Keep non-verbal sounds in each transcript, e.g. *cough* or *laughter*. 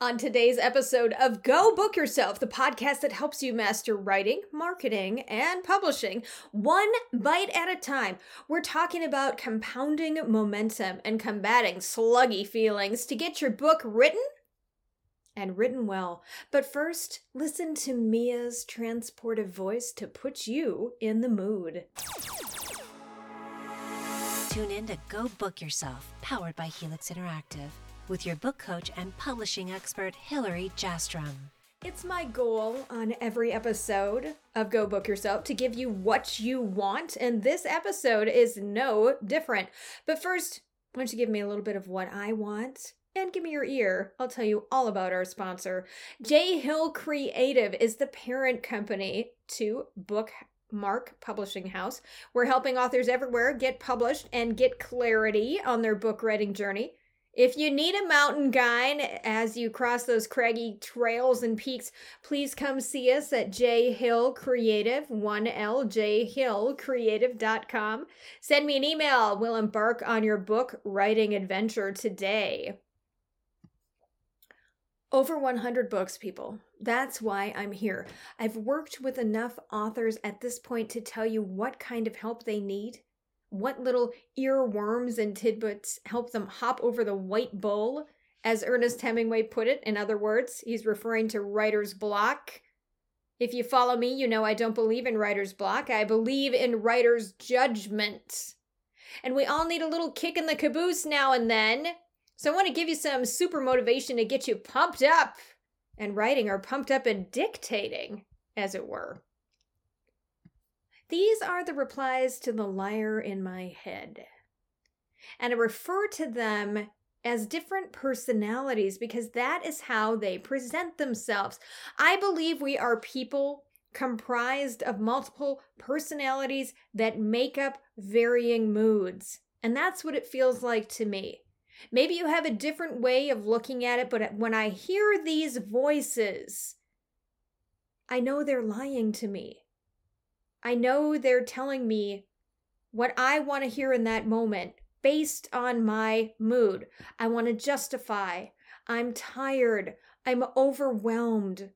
On today's episode of Go Book Yourself, the podcast that helps you master writing, marketing, and publishing one bite at a time, we're talking about compounding momentum and combating sluggy feelings to get your book written and written well. But first, listen to Mia's transportive voice to put you in the mood. Tune in to Go Book Yourself, powered by Helix Interactive with your book coach and publishing expert, Hillary Jastram. It's my goal on every episode of Go Book Yourself to give you what you want, and this episode is no different. But first, why don't you give me a little bit of what I want? And give me your ear. I'll tell you all about our sponsor. J Hill Creative is the parent company to Bookmark Publishing House. We're helping authors everywhere get published and get clarity on their book writing journey. If you need a mountain guide as you cross those craggy trails and peaks, please come see us at J Hill Creative, 1ljhillcreative.com. Send me an email. We'll embark on your book writing adventure today. Over 100 books, people. That's why I'm here. I've worked with enough authors at this point to tell you what kind of help they need what little earworms and tidbits help them hop over the white bull, as Ernest Hemingway put it. In other words, he's referring to writer's block. If you follow me, you know I don't believe in writer's block. I believe in writer's judgment. And we all need a little kick in the caboose now and then. So I want to give you some super motivation to get you pumped up and writing or pumped up and dictating, as it were. These are the replies to the liar in my head. And I refer to them as different personalities because that is how they present themselves. I believe we are people comprised of multiple personalities that make up varying moods. And that's what it feels like to me. Maybe you have a different way of looking at it, but when I hear these voices, I know they're lying to me. I know they're telling me what I want to hear in that moment based on my mood. I want to justify. I'm tired. I'm overwhelmed.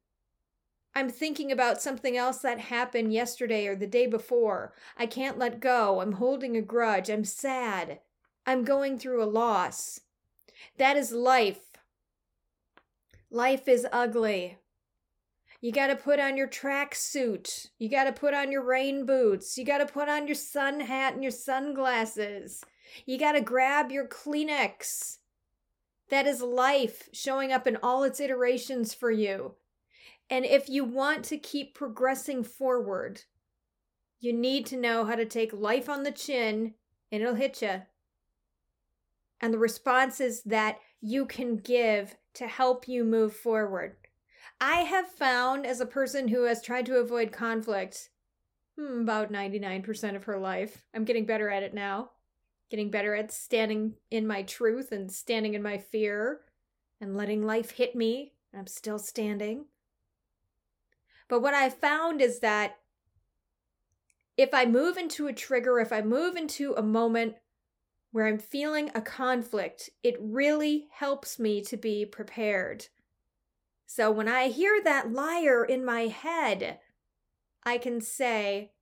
I'm thinking about something else that happened yesterday or the day before. I can't let go. I'm holding a grudge. I'm sad. I'm going through a loss. That is life. Life is ugly. You got to put on your track suit. You got to put on your rain boots. You got to put on your sun hat and your sunglasses. You got to grab your Kleenex. That is life showing up in all its iterations for you. And if you want to keep progressing forward, you need to know how to take life on the chin and it'll hit you. And the responses that you can give to help you move forward. I have found as a person who has tried to avoid conflict hmm, about 99% of her life. I'm getting better at it now. Getting better at standing in my truth and standing in my fear and letting life hit me. I'm still standing. But what I've found is that if I move into a trigger, if I move into a moment where I'm feeling a conflict, it really helps me to be prepared. So when I hear that liar in my head, I can say,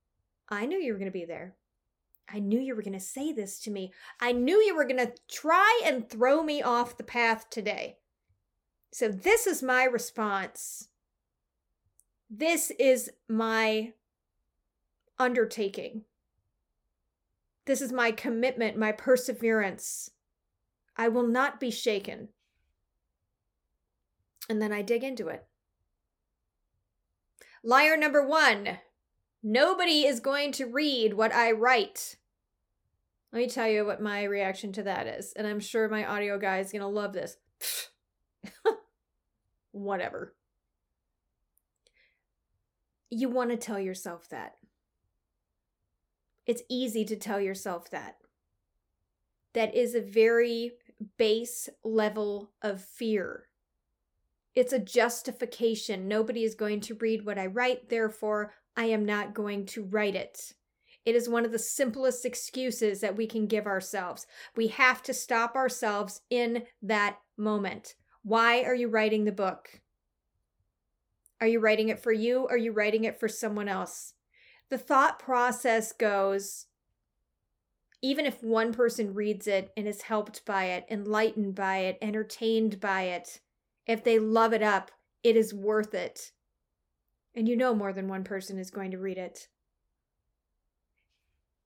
I knew you were going to be there. I knew you were going to say this to me. I knew you were going to try and throw me off the path today. So, this is my response. This is my undertaking. This is my commitment, my perseverance. I will not be shaken. And then I dig into it. Liar number one nobody is going to read what I write. Let me tell you what my reaction to that is. And I'm sure my audio guy is going to love this. *laughs* Whatever. You want to tell yourself that. It's easy to tell yourself that. That is a very base level of fear it's a justification. Nobody is going to read what I write, therefore, I am not going to write it. It is one of the simplest excuses that we can give ourselves. We have to stop ourselves in that moment. Why are you writing the book? Are you writing it for you? Are you writing it for someone else? The thought process goes even if one person reads it and is helped by it, enlightened by it, entertained by it, if they love it up, it is worth it. And you know more than one person is going to read it.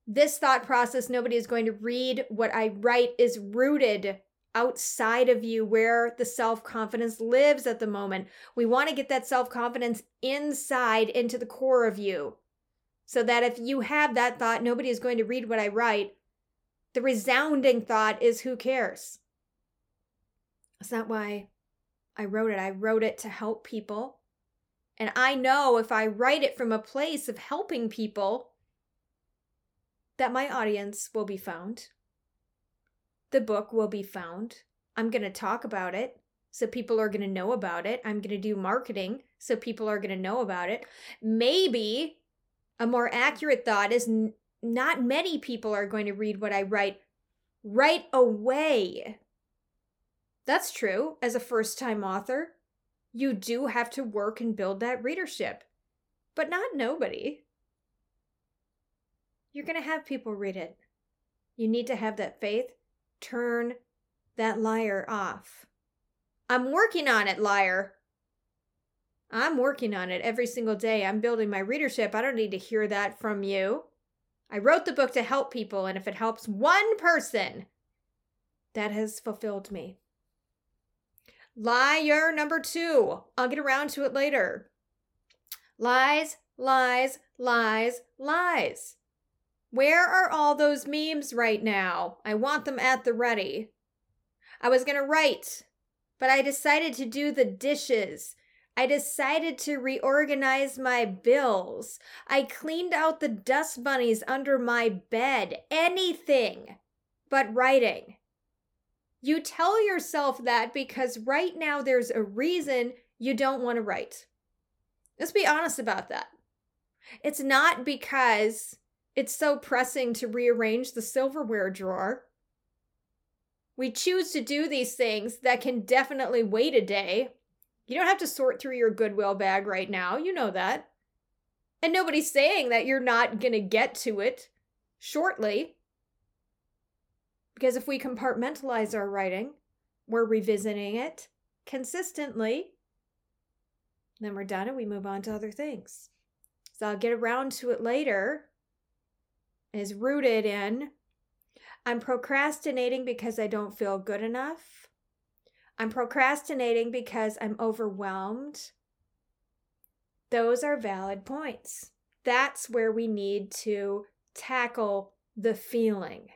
This thought process, nobody is going to read what I write, is rooted outside of you where the self confidence lives at the moment. We want to get that self confidence inside into the core of you. So that if you have that thought, nobody is going to read what I write, the resounding thought is who cares? That's not why I wrote it. I wrote it to help people. And I know if I write it from a place of helping people, that my audience will be found. The book will be found. I'm going to talk about it. So people are going to know about it. I'm going to do marketing. So people are going to know about it. Maybe a more accurate thought is not many people are going to read what I write right away. That's true. As a first time author, you do have to work and build that readership, but not nobody. You're going to have people read it. You need to have that faith. Turn that liar off. I'm working on it, liar. I'm working on it every single day. I'm building my readership. I don't need to hear that from you. I wrote the book to help people, and if it helps one person, that has fulfilled me. Liar number two. I'll get around to it later. Lies, lies, lies, lies. Where are all those memes right now? I want them at the ready. I was going to write, but I decided to do the dishes I decided to reorganize my bills. I cleaned out the dust bunnies under my bed. Anything but writing. You tell yourself that because right now there's a reason you don't want to write. Let's be honest about that. It's not because it's so pressing to rearrange the silverware drawer. We choose to do these things that can definitely wait a day you don't have to sort through your Goodwill bag right now. You know that. And nobody's saying that you're not going to get to it shortly. Because if we compartmentalize our writing, we're revisiting it consistently, then we're done and we move on to other things. So I'll get around to it later. Is rooted in I'm procrastinating because I don't feel good enough. I'm procrastinating because I'm overwhelmed. Those are valid points. That's where we need to tackle the feeling.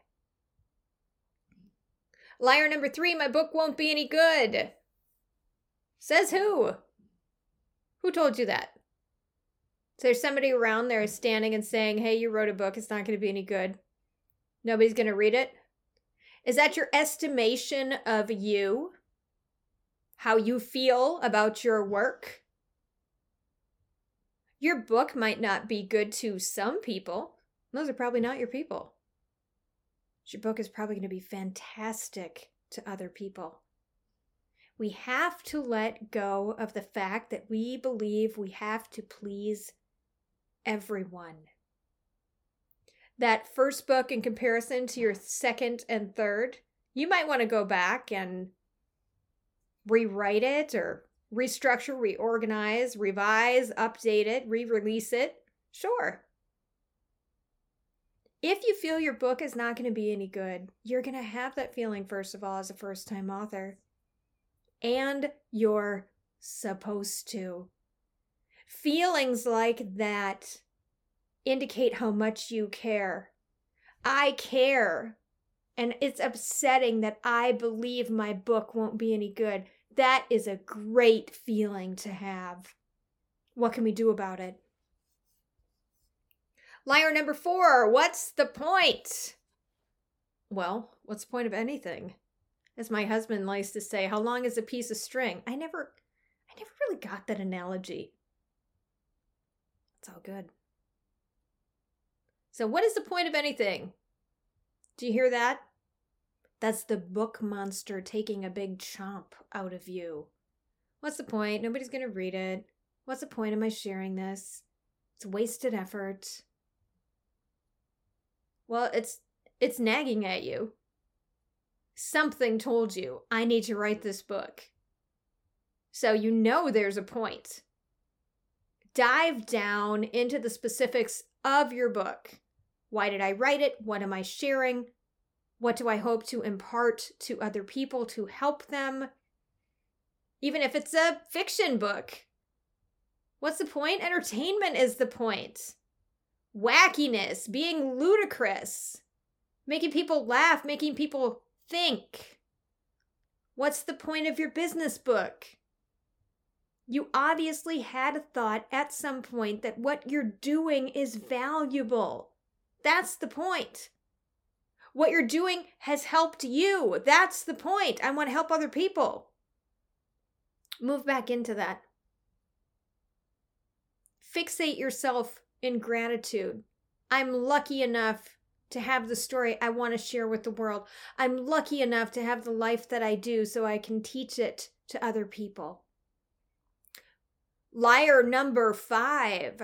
Liar number three, my book won't be any good. Says who? Who told you that? So there's somebody around there standing and saying, hey, you wrote a book, it's not going to be any good. Nobody's going to read it. Is that your estimation of you? how you feel about your work. Your book might not be good to some people. Those are probably not your people. Your book is probably going to be fantastic to other people. We have to let go of the fact that we believe we have to please everyone. That first book in comparison to your second and third, you might want to go back and rewrite it or restructure, reorganize, revise, update it, re release it? Sure. If you feel your book is not going to be any good, you're going to have that feeling, first of all, as a first time author. And you're supposed to. Feelings like that indicate how much you care. I care. And it's upsetting that I believe my book won't be any good. That is a great feeling to have. What can we do about it? Liar number four, what's the point? Well, what's the point of anything? As my husband likes to say, how long is a piece of string? I never I never really got that analogy. It's all good. So what is the point of anything? Do you hear that? That's the book monster taking a big chomp out of you. What's the point? Nobody's going to read it. What's the point of my sharing this? It's wasted effort. Well, it's it's nagging at you. Something told you, I need to write this book. So you know there's a point. Dive down into the specifics of your book. Why did I write it? What am I sharing? What do I hope to impart to other people to help them? Even if it's a fiction book. What's the point? Entertainment is the point. Wackiness, being ludicrous, making people laugh, making people think. What's the point of your business book? You obviously had a thought at some point that what you're doing is valuable. That's the point. What you're doing has helped you. That's the point. I want to help other people. Move back into that. Fixate yourself in gratitude. I'm lucky enough to have the story I want to share with the world. I'm lucky enough to have the life that I do so I can teach it to other people. Liar number five.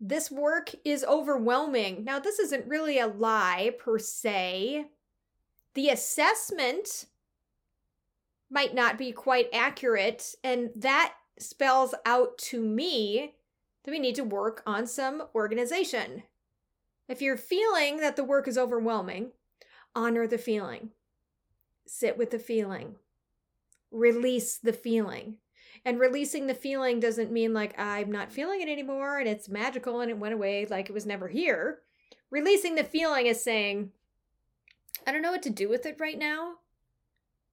This work is overwhelming. Now, this isn't really a lie per se. The assessment might not be quite accurate, and that spells out to me that we need to work on some organization. If you're feeling that the work is overwhelming, honor the feeling, sit with the feeling, release the feeling. And releasing the feeling doesn't mean like I'm not feeling it anymore and it's magical and it went away like it was never here. Releasing the feeling is saying, I don't know what to do with it right now.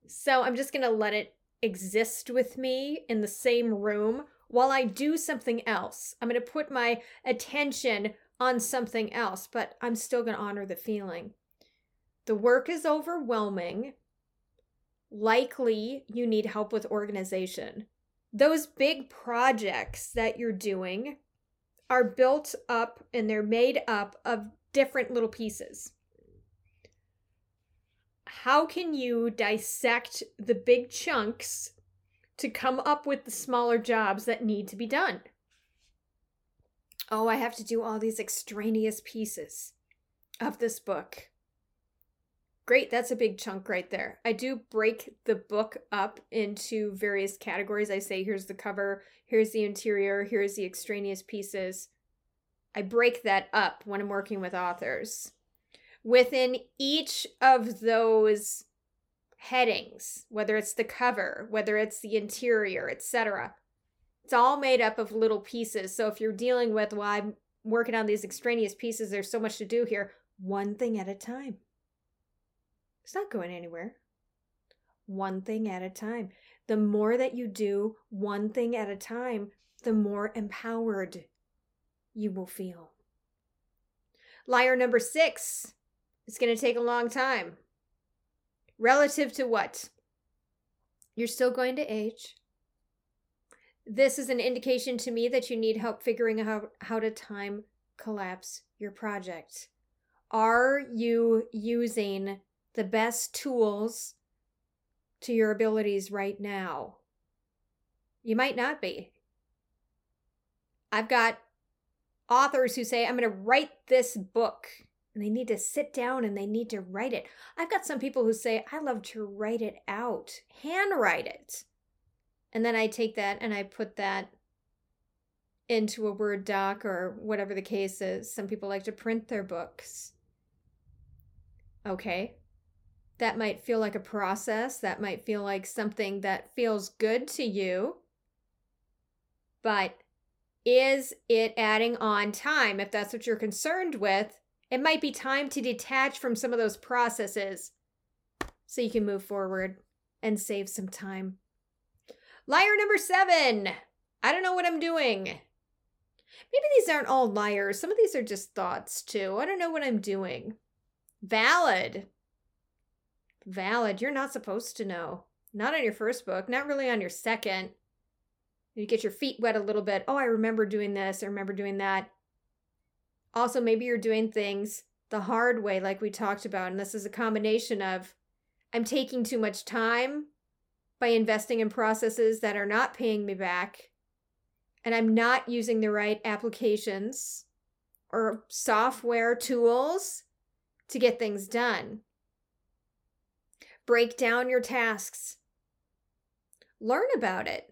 So I'm just going to let it exist with me in the same room while I do something else. I'm going to put my attention on something else, but I'm still going to honor the feeling. The work is overwhelming. Likely, you need help with organization. Those big projects that you're doing are built up and they're made up of different little pieces. How can you dissect the big chunks to come up with the smaller jobs that need to be done? Oh, I have to do all these extraneous pieces of this book. Great, that's a big chunk right there. I do break the book up into various categories. I say, here's the cover, here's the interior, here's the extraneous pieces. I break that up when I'm working with authors. Within each of those headings, whether it's the cover, whether it's the interior, etc., it's all made up of little pieces. So if you're dealing with, well, I'm working on these extraneous pieces, there's so much to do here, one thing at a time. It's not going anywhere. One thing at a time. The more that you do one thing at a time, the more empowered you will feel. Liar number six. It's going to take a long time. Relative to what? You're still going to age. This is an indication to me that you need help figuring out how to time collapse your project. Are you using the best tools to your abilities right now. You might not be. I've got authors who say, I'm going to write this book. And they need to sit down and they need to write it. I've got some people who say, I love to write it out, handwrite it. And then I take that and I put that into a Word doc or whatever the case is. Some people like to print their books. Okay, that might feel like a process. That might feel like something that feels good to you. But is it adding on time? If that's what you're concerned with, it might be time to detach from some of those processes so you can move forward and save some time. Liar number seven. I don't know what I'm doing. Maybe these aren't all liars. Some of these are just thoughts too. I don't know what I'm doing. Valid valid. You're not supposed to know. Not on your first book, not really on your second. You get your feet wet a little bit. Oh, I remember doing this. I remember doing that. Also, maybe you're doing things the hard way, like we talked about. And this is a combination of I'm taking too much time by investing in processes that are not paying me back, and I'm not using the right applications or software tools to get things done. Break down your tasks. Learn about it.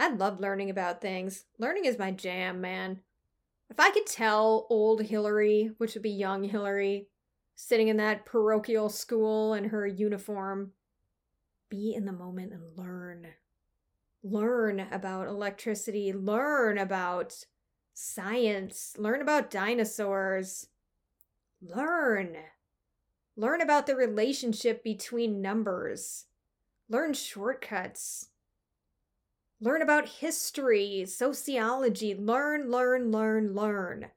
I love learning about things. Learning is my jam, man. If I could tell old Hillary, which would be young Hillary, sitting in that parochial school in her uniform, be in the moment and learn. Learn about electricity, learn about science, learn about dinosaurs. Learn. Learn about the relationship between numbers. Learn shortcuts. Learn about history, sociology. Learn, learn, learn, learn.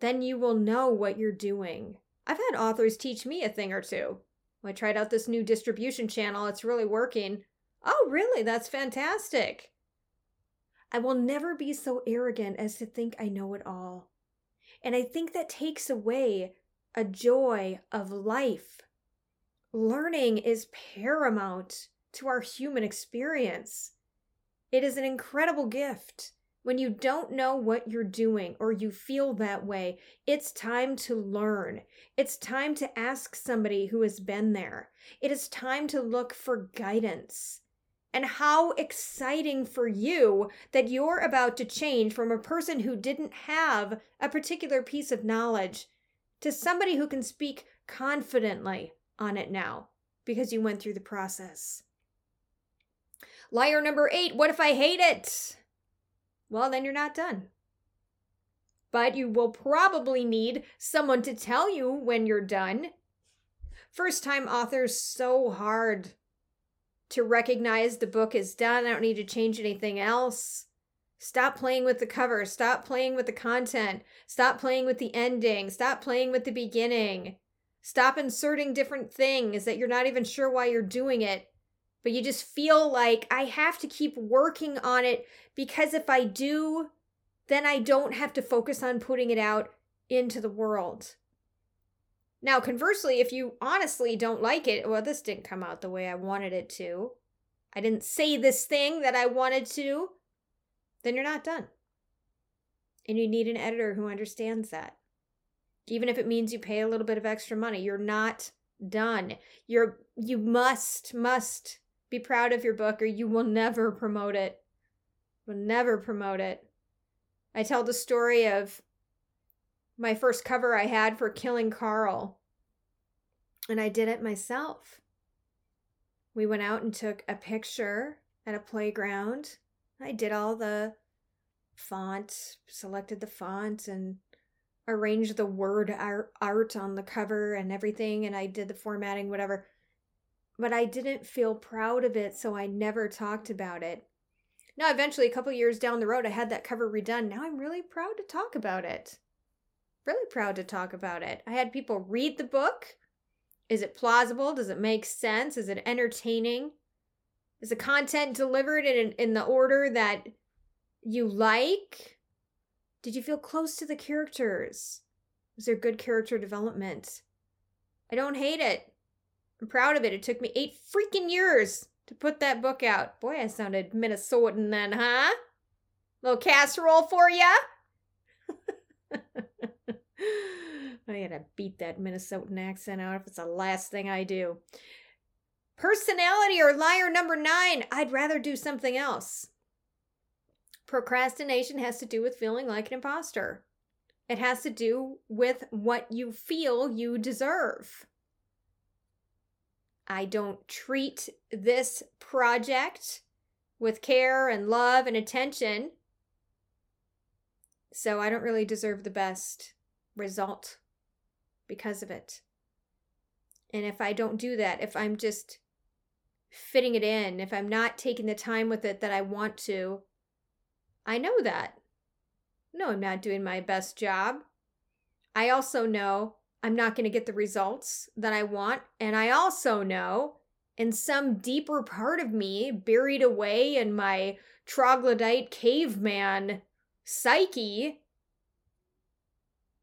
Then you will know what you're doing. I've had authors teach me a thing or two. I tried out this new distribution channel, it's really working. Oh, really? That's fantastic. I will never be so arrogant as to think I know it all. And I think that takes away a joy of life. Learning is paramount to our human experience. It is an incredible gift. When you don't know what you're doing or you feel that way, it's time to learn. It's time to ask somebody who has been there. It is time to look for guidance. And how exciting for you that you're about to change from a person who didn't have a particular piece of knowledge to somebody who can speak confidently on it now because you went through the process. Liar number eight, what if I hate it? Well, then you're not done. But you will probably need someone to tell you when you're done. First time authors, so hard to recognize the book is done. I don't need to change anything else. Stop playing with the cover. Stop playing with the content. Stop playing with the ending. Stop playing with the beginning. Stop inserting different things that you're not even sure why you're doing it but you just feel like I have to keep working on it because if I do, then I don't have to focus on putting it out into the world. Now, conversely, if you honestly don't like it, well, this didn't come out the way I wanted it to, I didn't say this thing that I wanted to, then you're not done. And you need an editor who understands that. Even if it means you pay a little bit of extra money, you're not done. You're you must must be proud of your book or you will never promote it. Will never promote it. I tell the story of my first cover I had for Killing Carl. And I did it myself. We went out and took a picture at a playground. I did all the font, selected the font, and arranged the word art on the cover and everything. And I did the formatting, whatever but I didn't feel proud of it, so I never talked about it. Now, eventually, a couple years down the road, I had that cover redone. Now I'm really proud to talk about it. Really proud to talk about it. I had people read the book. Is it plausible? Does it make sense? Is it entertaining? Is the content delivered in, in the order that you like? Did you feel close to the characters? Was there good character development? I don't hate it. I'm proud of it. It took me eight freaking years to put that book out. Boy, I sounded Minnesotan then, huh? Little casserole for ya? *laughs* I gotta beat that Minnesotan accent out if it's the last thing I do. Personality or liar number nine, I'd rather do something else. Procrastination has to do with feeling like an imposter. It has to do with what you feel you deserve. I don't treat this project with care and love and attention. So I don't really deserve the best result because of it. And if I don't do that, if I'm just fitting it in, if I'm not taking the time with it that I want to, I know that. No, I'm not doing my best job. I also know I'm not going to get the results that I want. And I also know in some deeper part of me, buried away in my troglodyte caveman psyche,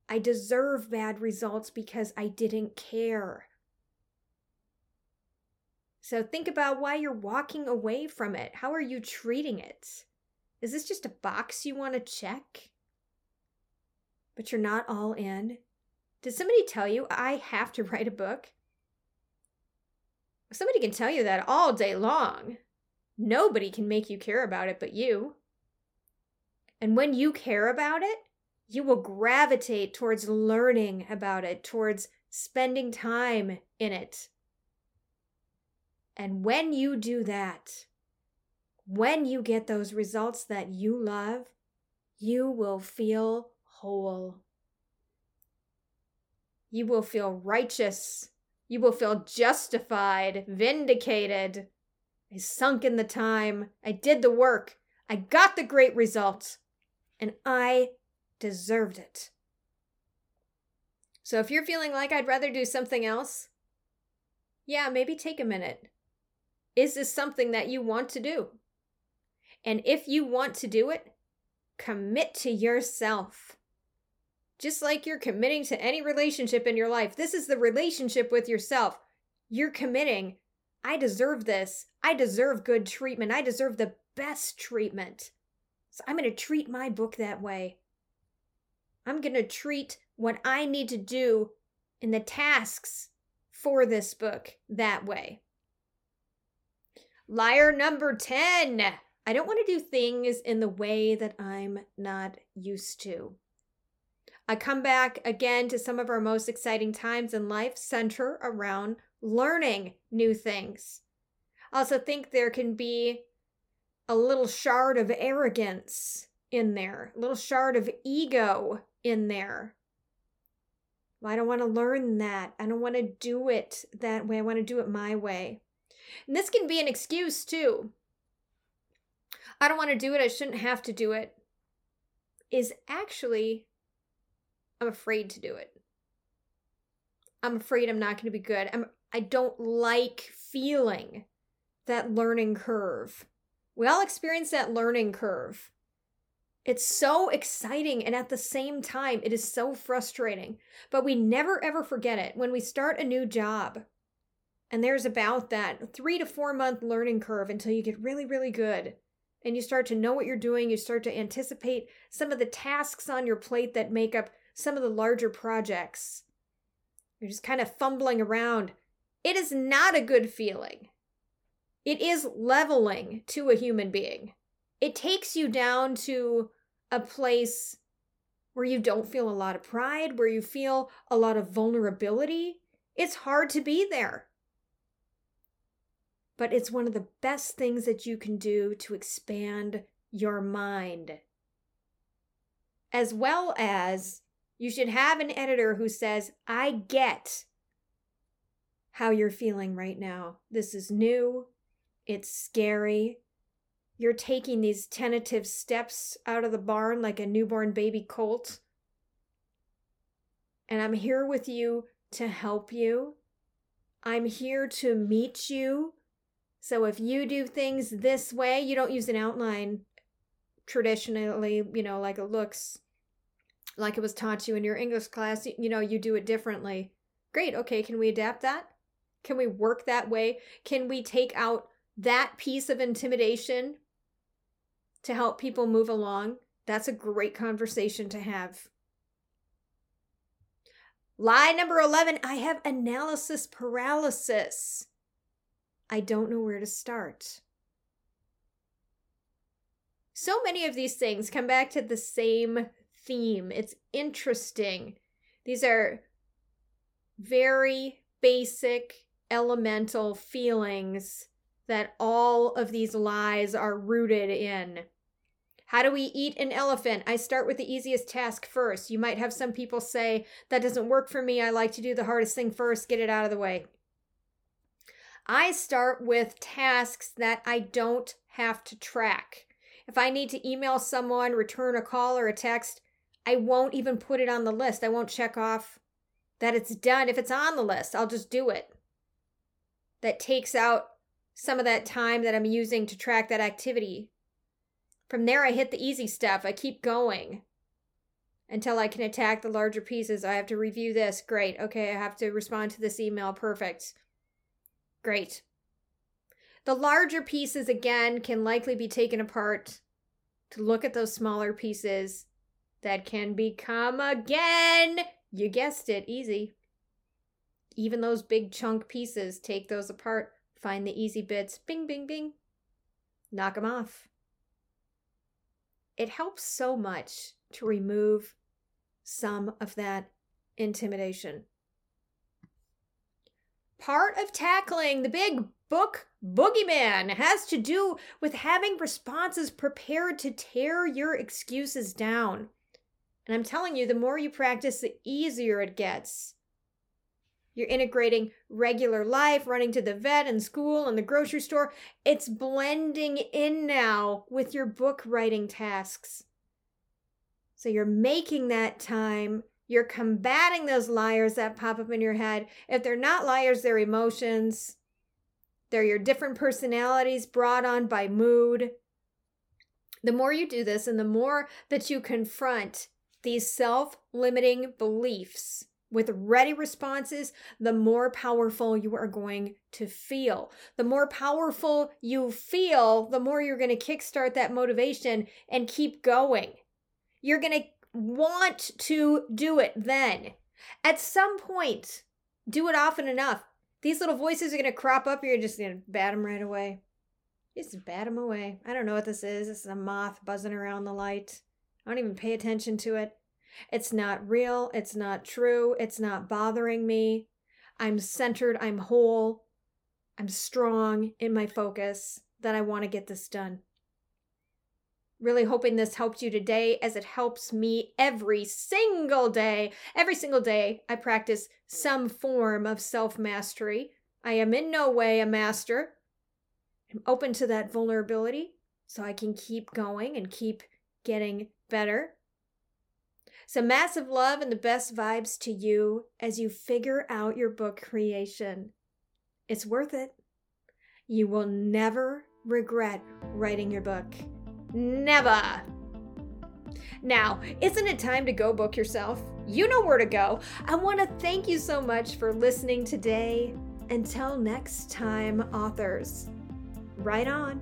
I deserve bad results because I didn't care. So think about why you're walking away from it. How are you treating it? Is this just a box you want to check? But you're not all in? Did somebody tell you I have to *laughs* write a book? Somebody can tell you that all day long. Nobody can make you care about it but you. And when you care about it, you will gravitate towards learning about it, towards spending time in it. And when you do that, when you get those results that you love, you will feel whole. You will feel righteous. You will feel justified, vindicated. I sunk in the time. I did the work. I got the great results. And I deserved it. So if you're feeling like I'd rather do something else, yeah, maybe take a minute. Is this something that you want to do? And if you want to do it, commit to yourself. Just like you're committing to any relationship in your life, this is the relationship with yourself. You're committing. I deserve this. I deserve good treatment. I deserve the best treatment. So I'm going to treat my book that way. I'm going to treat what I need to do in the tasks for this book that way. Liar number 10. I don't want to do things in the way that I'm not used to. I come back again to some of our most exciting times in life center around learning new things. I also think there can be a little shard of arrogance in there, a little shard of ego in there. I don't want to learn that. I don't want to do it that way. I want to do it my way. And this can be an excuse too. I don't want to do it. I shouldn't have to do it. Is actually, I'm afraid to do it. I'm afraid I'm not going to be good. I'm, I don't like feeling that learning curve. We all experience that learning curve. It's so exciting, and at the same time, it is so frustrating. But we never ever forget it when we start a new job. And there's about that three to four month learning curve until you get really, really good. And you start to know what you're doing. You start to anticipate some of the tasks on your plate that make up some of the larger projects. You're just kind of fumbling around. It is not a good feeling. It is leveling to a human being it takes you down to a place where you don't feel a lot of pride, where you feel a lot of vulnerability. It's hard to be there. But it's one of the best things that you can do to expand your mind. As well as you should have an editor who says, I get how you're feeling right now. This is new, it's scary, you're taking these tentative steps out of the barn like a newborn baby colt. And I'm here with you to help you. I'm here to meet you. So if you do things this way, you don't use an outline traditionally, you know, like it looks like it was taught you in your English class, you know, you do it differently. Great. Okay. Can we adapt that? Can we work that way? Can we take out that piece of intimidation to help people move along, that's a great conversation to have. Lie number 11 I have analysis paralysis. I don't know where to start. So many of these things come back to the same theme. It's interesting. These are very basic, elemental feelings that all of these lies are rooted in. How do we eat an elephant? I start with the easiest task first. You might have some people say, that doesn't work for me. I like to do the hardest thing first, get it out of the way. I start with tasks that I don't have to track. If I need to email someone, return a call or a text, I won't even put it on the list. I won't check off that it's done. If it's on the list, I'll just do it. That takes out some of that time that I'm using to track that activity from there, I hit the easy stuff. I keep going. until I can attack the larger pieces. I have to review this. Great. Okay, I have to respond to this email. Perfect. Great. The larger pieces, again, can likely be taken apart to look at those smaller pieces that can become, again, you guessed it, easy. Even those big chunk pieces, take those apart, find the easy bits, bing, bing, bing, knock them off. It helps so much to remove some of that intimidation. Part of tackling the big book boogeyman has to do with having responses prepared to tear your excuses down. And I'm telling you, the more you practice, the easier it gets. You're integrating regular life, running to the vet and school and the grocery store. It's blending in now with your book writing tasks. So you're making that time. You're combating those liars that pop up in your head. If they're not liars, they're emotions. They're your different personalities brought on by mood. The more you do this and the more that you confront these self limiting beliefs, with ready responses, the more powerful you are going to feel. The more powerful you feel, the more you're going to kickstart that motivation and keep going. You're going to want to do it then. At some point, do it often enough. These little voices are going to crop up. You're just going to bat them right away. Just bat them away. I don't know what this is. This is a moth buzzing around the light. I don't even pay attention to it. It's not real. It's not true. It's not bothering me. I'm centered. I'm whole. I'm strong in my focus that I want to get this done. Really hoping this helped you today as it helps me every single day. Every single day, I practice some form of self mastery. I am in no way a master. I'm open to that vulnerability so I can keep going and keep getting better. Some massive love and the best vibes to you as you figure out your book creation. It's worth it. You will never regret writing your book. Never. Now, isn't it time to go book yourself? You know where to go. I want to thank you so much for listening today. Until next time, authors, write on.